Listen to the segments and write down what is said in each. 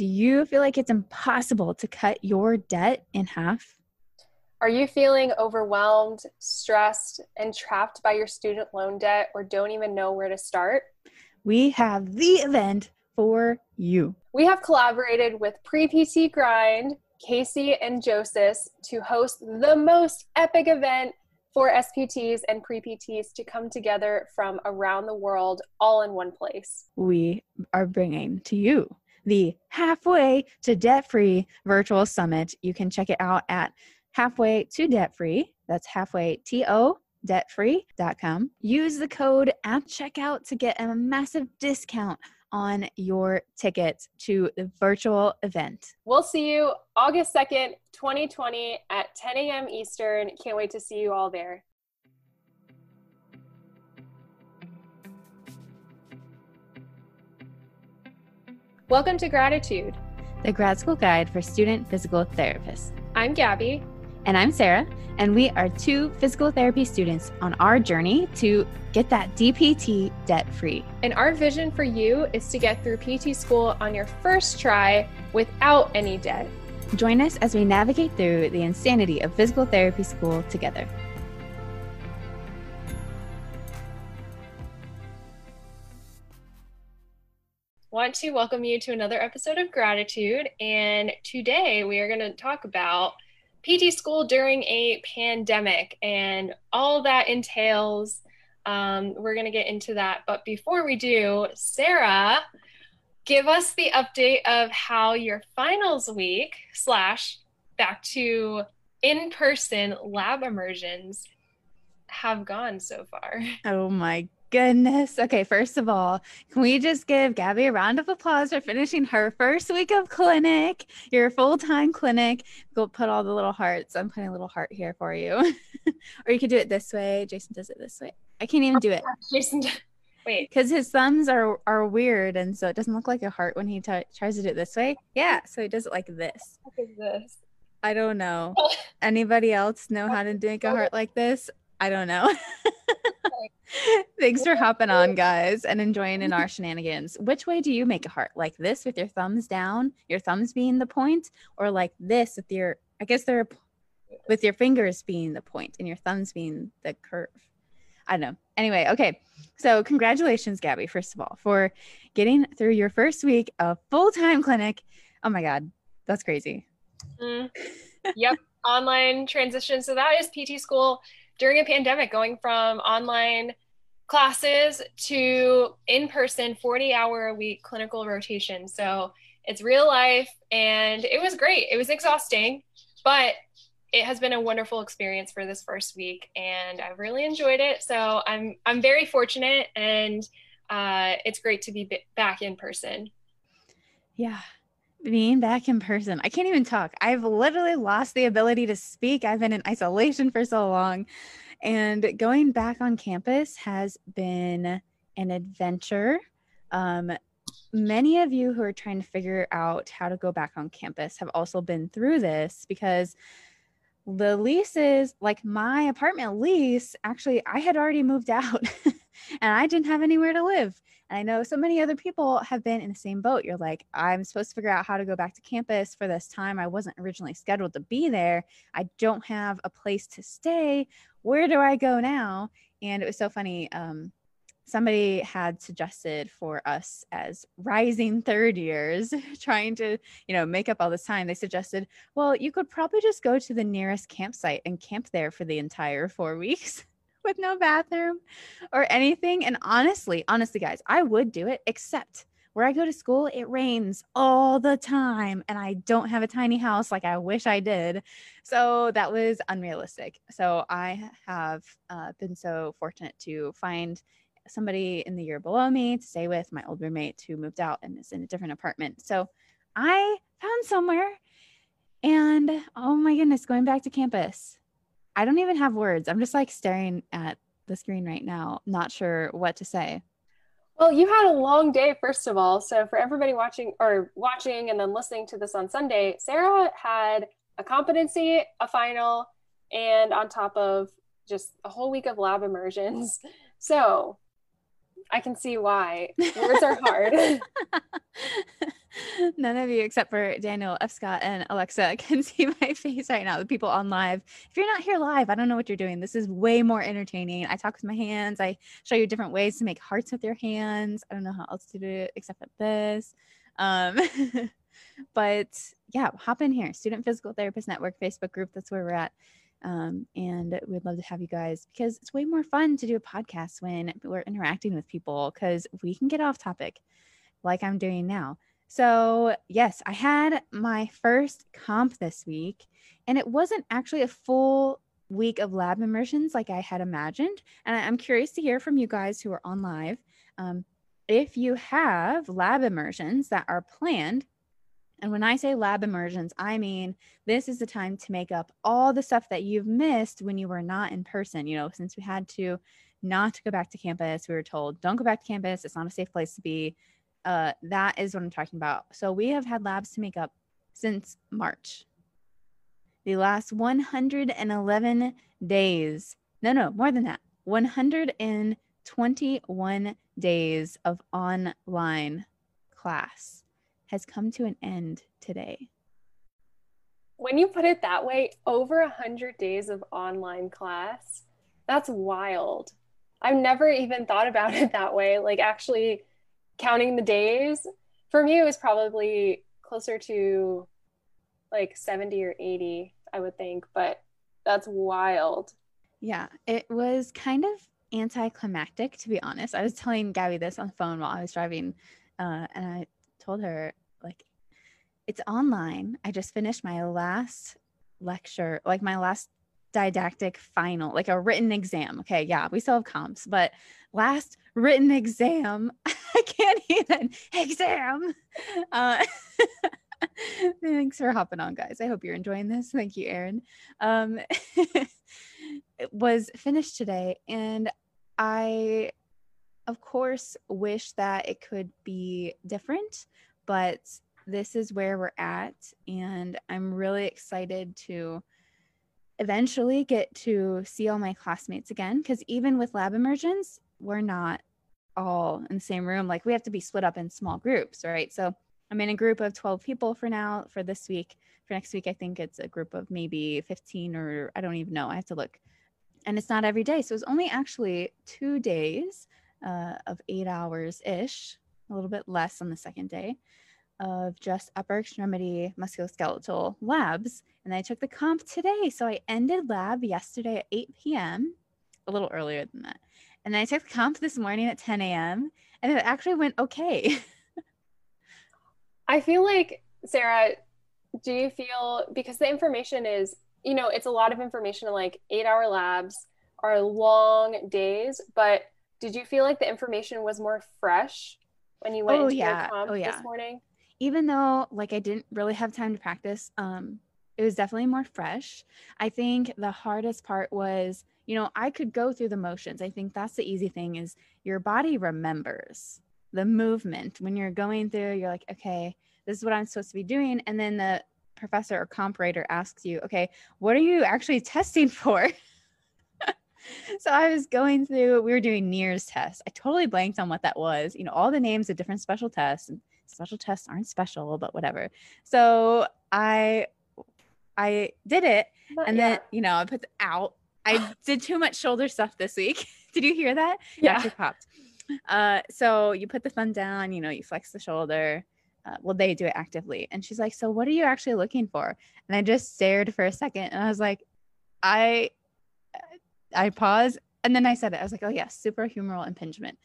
Do you feel like it's impossible to cut your debt in half? Are you feeling overwhelmed, stressed, and trapped by your student loan debt or don't even know where to start? We have the event for you. We have collaborated with Pre PT Grind, Casey, and Joseph to host the most epic event for SPTs and pre PTs to come together from around the world all in one place. We are bringing to you the Halfway to Debt Free Virtual Summit. You can check it out at halfway to debt free. That's halfway to debtfree.com. Use the code at checkout to get a massive discount on your tickets to the virtual event. We'll see you August 2nd, 2020 at 10 a.m. Eastern. Can't wait to see you all there. Welcome to Graditude, the grad school guide for student physical therapists. I'm Gabby. And I'm Sarah, and we are two physical therapy students on our journey to get that DPT debt free. And our vision for you is to get through PT school on your first try without any debt. Join us as we navigate through the insanity of physical therapy school together. Want to welcome you to another episode of Graditude. And today we are going to talk about PT school during a pandemic and all that entails. Um, we're going to get into that. But before we do, Sarah, give us the update of how your finals week slash back to in person lab immersions have gone so far. Oh my goodness. Okay, first of all, can we just give Gabby a round of applause for finishing her first week of clinic, your full time clinic? Go put all the little hearts. I'm putting a little heart here for you. or you could do it this way. Jason does it this way. I can't even do it. Jason, wait. Because his thumbs are, are weird. And so it doesn't look like a heart when he t- tries to do it this way. Yeah. So he does it like this. What is this? I don't know. Anybody else know how to make a heart like this? I don't know. Thanks for hopping on, guys, and enjoying in our shenanigans. Which way do you make a heart? Like this with your thumbs down, your thumbs being the point, or like this with your, I guess they're with your fingers being the point and your thumbs being the curve. I don't know. Anyway, okay. So, congratulations, Gabby, first of all, for getting through your first week of full time clinic. Oh my God, that's crazy. Mm. Yep. Online transition. So, that is PT school during a pandemic, going from online classes to in person 40 hour a week clinical rotation. So it's real life and it was great. It was exhausting, but it has been a wonderful experience for this first week and I've really enjoyed it. So I'm I'm very fortunate and uh, it's great to be back in person. Yeah, being back in person. I can't even talk. I've literally lost the ability to speak. I've been in isolation for so long. And going back on campus has been an adventure. Um, many of you who are trying to figure out how to go back on campus have also been through this because the leases, like my apartment lease, actually, I had already moved out and I didn't have anywhere to live. And I know so many other people have been in the same boat. You're like, I'm supposed to figure out how to go back to campus for this time. I wasn't originally scheduled to be there. I don't have a place to stay. Where do I go now? And it was so funny. Um, somebody had suggested for us as rising third years trying to you know make up all this time they suggested well you could probably just go to the nearest campsite and camp there for the entire four weeks with no bathroom or anything. And honestly, honestly, guys, I would do it, except where I go to school, it rains all the time. And I don't have a tiny house like I wish I did. So that was unrealistic. So I have uh, been so fortunate to find somebody in the year below me to stay with, my old roommate who moved out and is in a different apartment. So I found somewhere. And oh my goodness, going back to campus, I don't even have words. I'm just like staring at the screen right now, not sure what to say. Well, you had a long day, first of all. So, for everybody watching or watching and then listening to this on Sunday, Sarah had a competency, a final, and on top of just a whole week of lab immersions. So, I can see why. Words are hard. None of you, except for Daniel, F. Scott, and Alexa, can see my face right now. The people on live. If you're not here live, I don't know what you're doing. This is way more entertaining. I talk with my hands. I show you different ways to make hearts with your hands. I don't know how else to do it except for this. Um, but yeah, hop in here. Student Physical Therapist Network Facebook group. That's where we're at. Um, and we'd love to have you guys because it's way more fun to do a podcast when we're interacting with people because we can get off topic like I'm doing now. So, yes, I had my first comp this week, and it wasn't actually a full week of lab immersions like I had imagined. And I'm curious to hear from you guys who are on live. Um, if you have lab immersions that are planned, and when I say lab immersions, I mean this is the time to make up all the stuff that you've missed when you were not in person. You know, since we had to not go back to campus, we were told, don't go back to campus. It's not a safe place to be. Uh, that is what I'm talking about. So we have had labs to make up since March. The last 111 days. No, no, more than that. 121 days of online class has come to an end today. When you put it that way, over a hundred days of online class, that's wild. I've never even thought about it that way. Like actually counting the days, for me, it was probably closer to like 70 or 80, I would think, but that's wild. Yeah, it was kind of anticlimactic, to be honest. I was telling Gabby this on the phone while I was driving, uh, and I told her it's online. I just finished my last lecture, like my last didactic final, like a written exam. Okay, yeah, we still have comps, but last written exam, I can't even exam. Uh, thanks for hopping on, guys. I hope you're enjoying this. Thank you, Aaron. Um, it was finished today, and I, of course, wish that it could be different but this is where we're at. And I'm really excited to eventually get to see all my classmates again. Because even with lab immersions, we're not all in the same room. Like we have to be split up in small groups, right? So I'm in a group of 12 people for now for this week. For next week, I think it's a group of maybe 15 or I don't even know. I have to look. And it's not every day. So it's only actually two days uh, of eight hours ish, a little bit less on the second day of just upper extremity musculoskeletal labs. And I took the comp today. So I ended lab yesterday at 8 p.m., a little earlier than that. And then I took the comp this morning at 10 a.m. and it actually went okay. I feel like, Sarah, do you feel because the information is, you know, it's a lot of information like eight hour labs are long days, but did you feel like the information was more fresh when you went oh, into yeah. your comp oh, yeah. this morning? Even though like I didn't really have time to practice, um, it was definitely more fresh. I think the hardest part was, you know, I could go through the motions. I think that's the easy thing is your body remembers the movement when you're going through, you're like, okay, this is what I'm supposed to be doing. And then the professor or comparator asks you, okay, what are you actually testing for? so I was going through, we were doing Neer's tests. I totally blanked on what that was. You know, all the names of different special tests. And special tests aren't special, but whatever. So I I did it but, and yeah. then you know I put the out. I did too much shoulder stuff this week. did you hear that? Yeah, it popped. Uh, so you put the thumb down, you know, you flex the shoulder. Uh, well, they do it actively. And she's like, So, what are you actually looking for? And I just stared for a second and I was like, I, I pause and then I said it. I was like, Oh, yes, yeah, suprahumeral impingement.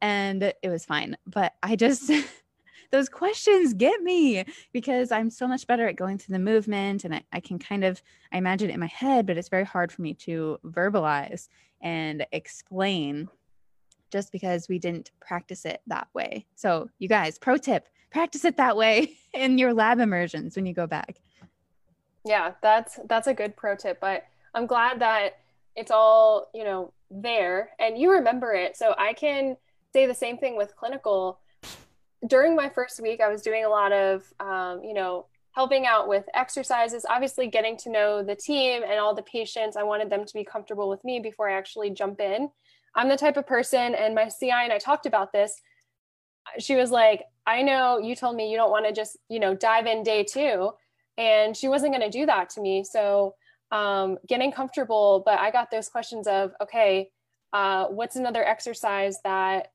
And it was fine. But I just, those questions get me because I'm so much better at going through the movement and I, I can kind of I imagine it in my head, but it's very hard for me to verbalize and explain just because we didn't practice it that way. So, you guys, pro tip, practice it that way in your lab immersions when you go back. Yeah, that's that's a good pro tip, but I'm glad that it's all, you know, there and you remember it. So I can say the same thing with clinical during my first week, I was doing a lot of, um, you know, helping out with exercises, obviously getting to know the team and all the patients. I wanted them to be comfortable with me before I actually jump in. I'm the type of person, and my CI and I talked about this. She was like, I know you told me you don't want to just, you know, dive in day two. And she wasn't going to do that to me. So um, getting comfortable, but I got those questions of, okay, uh, what's another exercise that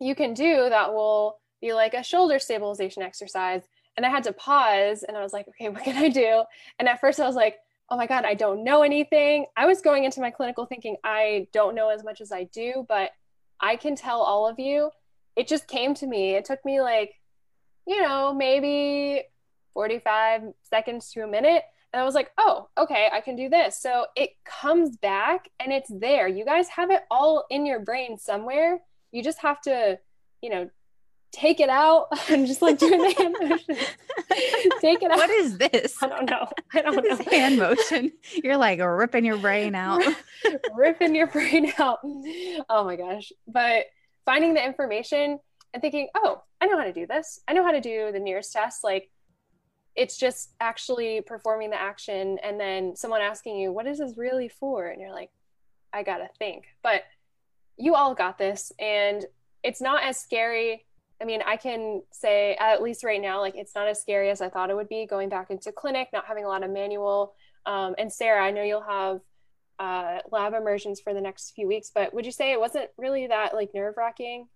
you can do that will be like a shoulder stabilization exercise? And I had to pause and I was like, okay, what can I do? And at first I was like, oh my God, I don't know anything. I was going into my clinical thinking, I don't know as much as I do, but I can tell all of you. It just came to me. It took me like, you know, maybe 45 seconds to a minute. And I was like, oh, okay, I can do this. So it comes back and it's there. You guys have it all in your brain somewhere. You just have to, you know, take it out and just like doing the hand motion. take it out. What is this? I don't know. I don't know. This hand motion. You're like ripping your brain out. ripping your brain out. Oh my gosh. But finding the information and thinking, oh, I know how to do this. I know how to do the Neer's test. Like it's just actually performing the action and then someone asking you, what is this really for? And you're like, I gotta think. But you all got this. And it's not as scary I mean, I can say at least right now, like it's not as scary as I thought it would be going back into clinic, not having a lot of manual. Um, and Sarah, I know you'll have uh, lab immersions for the next few weeks, but would you say it wasn't really that like nerve wracking?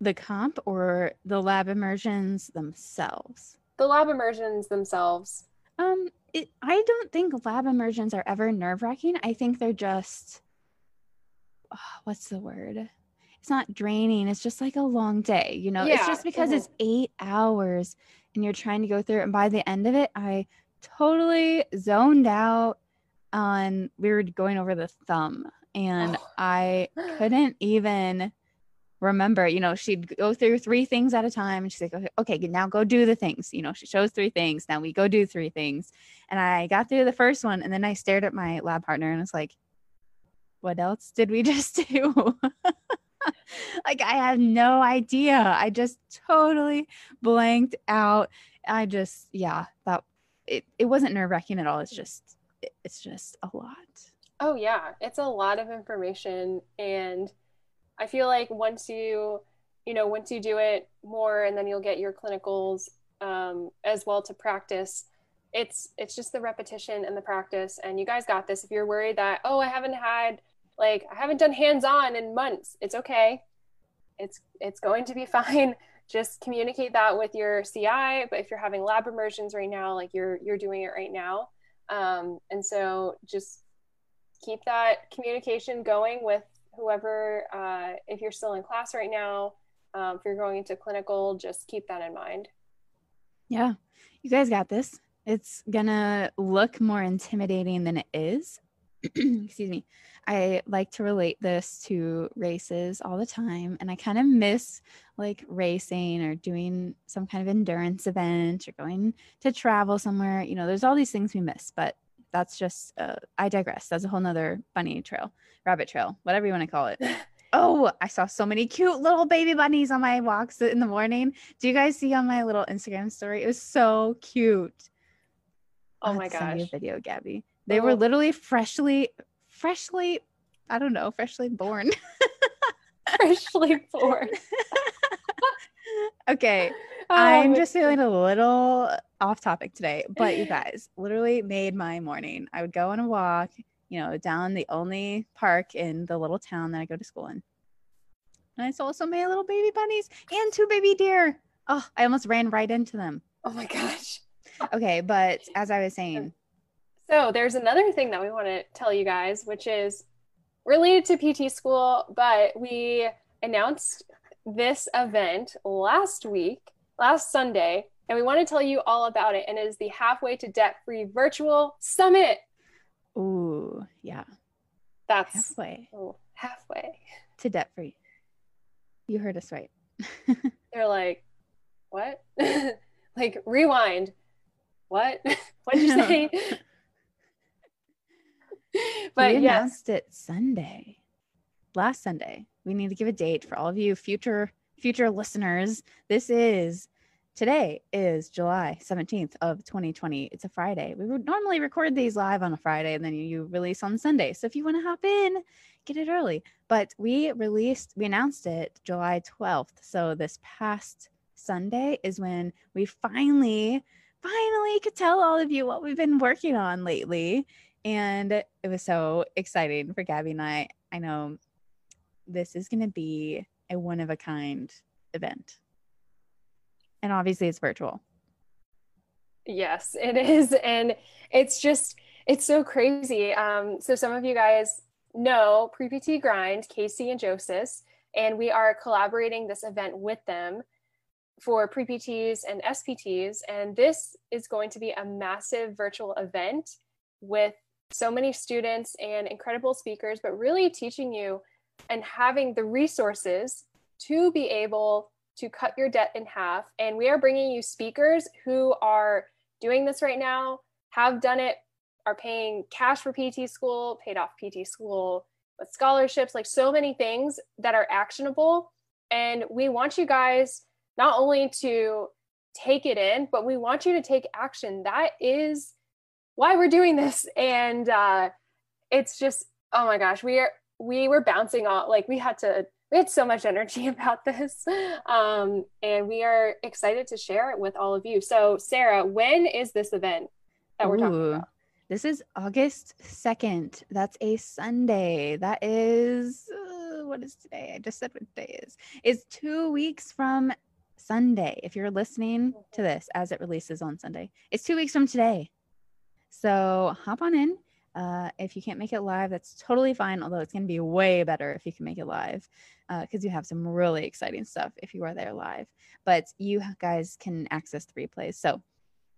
The comp or the lab immersions themselves? The lab immersions themselves. Um, it, I don't think lab immersions are ever nerve wracking. I think they're just, oh, what's the word? It's not draining. It's just like a long day, you know? Yeah. It's just because mm-hmm. it's eight hours and you're trying to go through it. And by the end of it, I totally zoned out on, we were going over the thumb and I couldn't even remember, you know, she'd go through three things at a time and she's like, okay, okay, now go do the things. You know, she shows three things. Now we go do three things. And I got through the first one and then I stared at my lab partner and was like, what else did we just do? Like I had no idea. I just totally blanked out. I just, yeah, that it, it wasn't nerve wracking at all. It's just, it, it's just a lot. Oh yeah. It's a lot of information. And I feel like once you, you know, once you do it more and then you'll get your clinicals um, as well to practice, it's, it's just the repetition and the practice. And you guys got this. If you're worried that, oh, I haven't had, like I haven't done hands-on in months. It's okay. It's it's going to be fine. Just communicate that with your CI. But if you're having lab immersions right now, like you're you're doing it right now. Um, and so just keep that communication going with whoever. Uh, if you're still in class right now, um, if you're going into clinical, just keep that in mind. Yeah, you guys got this. It's gonna look more intimidating than it is. Excuse me. I like to relate this to races all the time. And I kind of miss like racing or doing some kind of endurance event or going to travel somewhere. You know, there's all these things we miss, but that's just, uh, I digress. That's a whole nother bunny trail, rabbit trail, whatever you want to call it. Oh, I saw so many cute little baby bunnies on my walks in the morning. Do you guys see on my little Instagram story? It was so cute. Oh my gosh. Send a video, Gabby. They oh. were literally freshly freshly, I don't know, freshly born. freshly born. okay. Oh, I'm just feeling a little off topic today, but you guys literally made my morning. I would go on a walk, you know, down the only park in the little town that I go to school in. And I saw so many little baby bunnies and two baby deer. Oh, I almost ran right into them. Oh my gosh. okay, but as I was saying, so there's another thing that we want to tell you guys, which is related to PT school, but we announced this event last week, last Sunday, and we want to tell you all about it. And it is the Halfway to Debt Free Virtual Summit. Ooh, yeah. That's halfway. Oh, halfway to debt free. You heard us right. They're like, what? like, rewind. What? what did you say? but we announced yes. it Sunday, last Sunday. We need to give a date for all of you future future listeners. This is today is July 17th of 2020. It's a Friday. We would normally record these live on a Friday and then you release on Sunday. So if you want to hop in, get it early. But we released, we announced it July 12th. So this past Sunday is when we finally, finally could tell all of you what we've been working on lately. And it was so exciting for Gabby and I. I know this is going to be a one of a kind event and obviously it's virtual. Yes, it is. And it's just, it's so crazy. Um, so some of you guys know Pre-PT Grind, Casey and Joseph, and we are collaborating this event with them for pre-PTs and SPTs. And this is going to be a massive virtual event with so many students and incredible speakers, but really teaching you and having the resources to be able to cut your debt in half. And we are bringing you speakers who are doing this right now, have done it, are paying cash for PT school, paid off PT school with scholarships, like so many things that are actionable. And we want you guys not only to take it in, but we want you to take action. That is why we're doing this. And uh, it's just, oh my gosh, we are we were bouncing off like we had to we had so much energy about this. Um, and we are excited to share it with all of you. So sarah when is this event that we're Ooh, talking about? this is august 2nd that's a sunday. That is uh, what is today? I just said what day is. Is two weeks from sunday if you're listening to this as it releases on sunday. It's two weeks from today so hop on in uh, if you can't make it live, that's totally fine. Although it's going to be way better if you can make it live because uh, you have some really exciting stuff if you are there live. But you guys can access the replays. So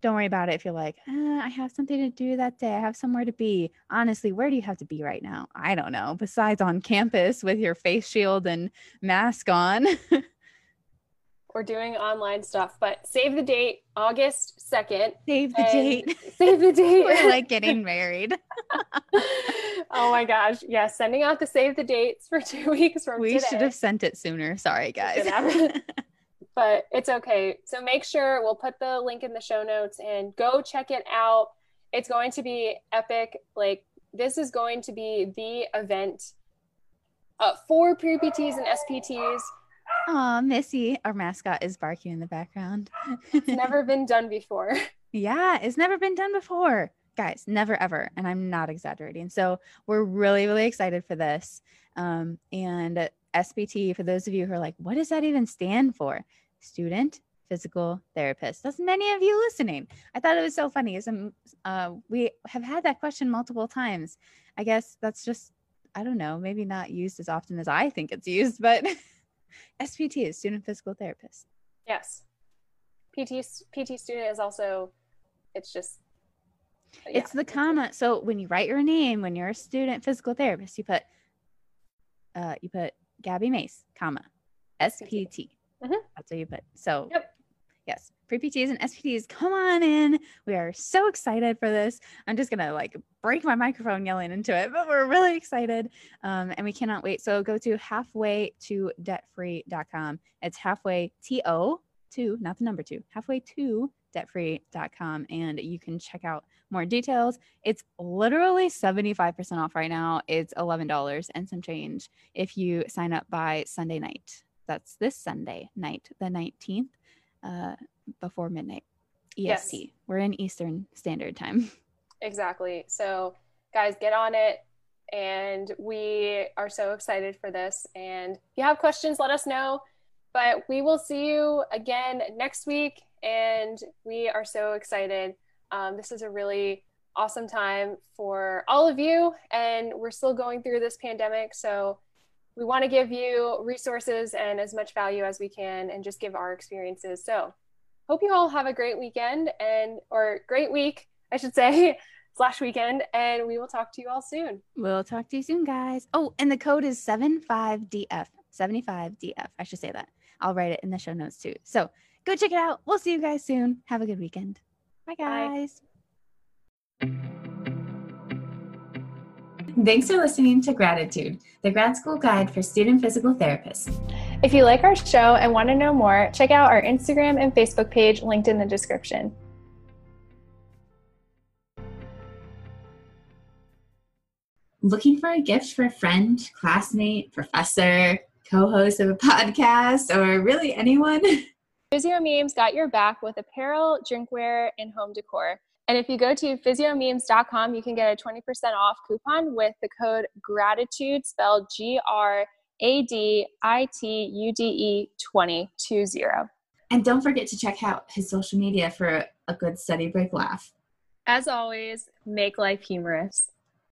don't worry about it if you're like, eh, I have something to do that day. I have somewhere to be. Honestly, where do you have to be right now? I don't know. Besides on campus with your face shield and mask on. we're doing online stuff, but save the date, August 2nd. Save the date. Save the date. we're like getting married. oh my gosh. Yes, yeah, sending out the save the dates for two weeks from we today. should have sent it sooner. Sorry, guys. but it's okay. So make sure we'll put the link in the show notes and go check it out. It's going to be epic. Like, this is going to be the event uh, for pre PTs and SPTs Oh, Missy, our mascot, is barking in the background. it's never been done before. Yeah, it's never been done before. Guys, never ever. And I'm not exaggerating. So we're really, really excited for this. Um, and SPT, for those of you who are like, what does that even stand for? Student physical therapist. That's many of you listening. I thought it was so funny. Uh, we have had that question multiple times. I guess that's just, I don't know, maybe not used as often as I think it's used, but SPT is student physical therapist. Yes. PT PT student is also it's just yeah. it's the comma. So when you write your name when you're a student physical therapist, you put uh you put Gabby Mace, comma SPT. Mm-hmm. That's what you put. So yep. Yes, pre PTs and SPTs, come on in. We are so excited for this. I'm just gonna like break my microphone yelling into it, but we're really excited. Um, and we cannot wait. So go to halfway to debtfree.com. It's halfway to two, not the number two, halfway to debtfree.com and you can check out more details. It's literally 75% off right now. It's $11 and some change if you sign up by Sunday night. That's this Sunday night, the 19th, uh, before midnight EST. Yes. We're in Eastern Standard Time. Exactly. So, guys, get on it. And we are so excited for this. And if you have questions, let us know. But we will see you again next week. And we are so excited. Um, this is a really awesome time for all of you. And we're still going through this pandemic. So, we want to give you resources and as much value as we can and just give our experiences. So, hope you all have a great weekend and or great week, I should say slash weekend, and we will talk to you all soon. We'll talk to you soon, guys. Oh, and the code is 75DF. 75DF. I should say that. I'll write it in the show notes too. So go check it out. We'll see you guys soon. Have a good weekend. Bye, guys. Bye. Thanks for listening to Graditude, the grad school guide for student physical therapists. If you like our show and want to know more, check out our Instagram and Facebook page linked in the description. Looking for a gift for a friend, classmate, professor, co host of a podcast, or really anyone? Physiomemes got your back with apparel, drinkware, and home decor. And if you go to physiomemes.com, you can get a 20% off coupon with the code GRADITUDE, spelled G R A D I T U D E 2020. And don't forget to check out his social media for a good study break laugh. As always, make life humorous.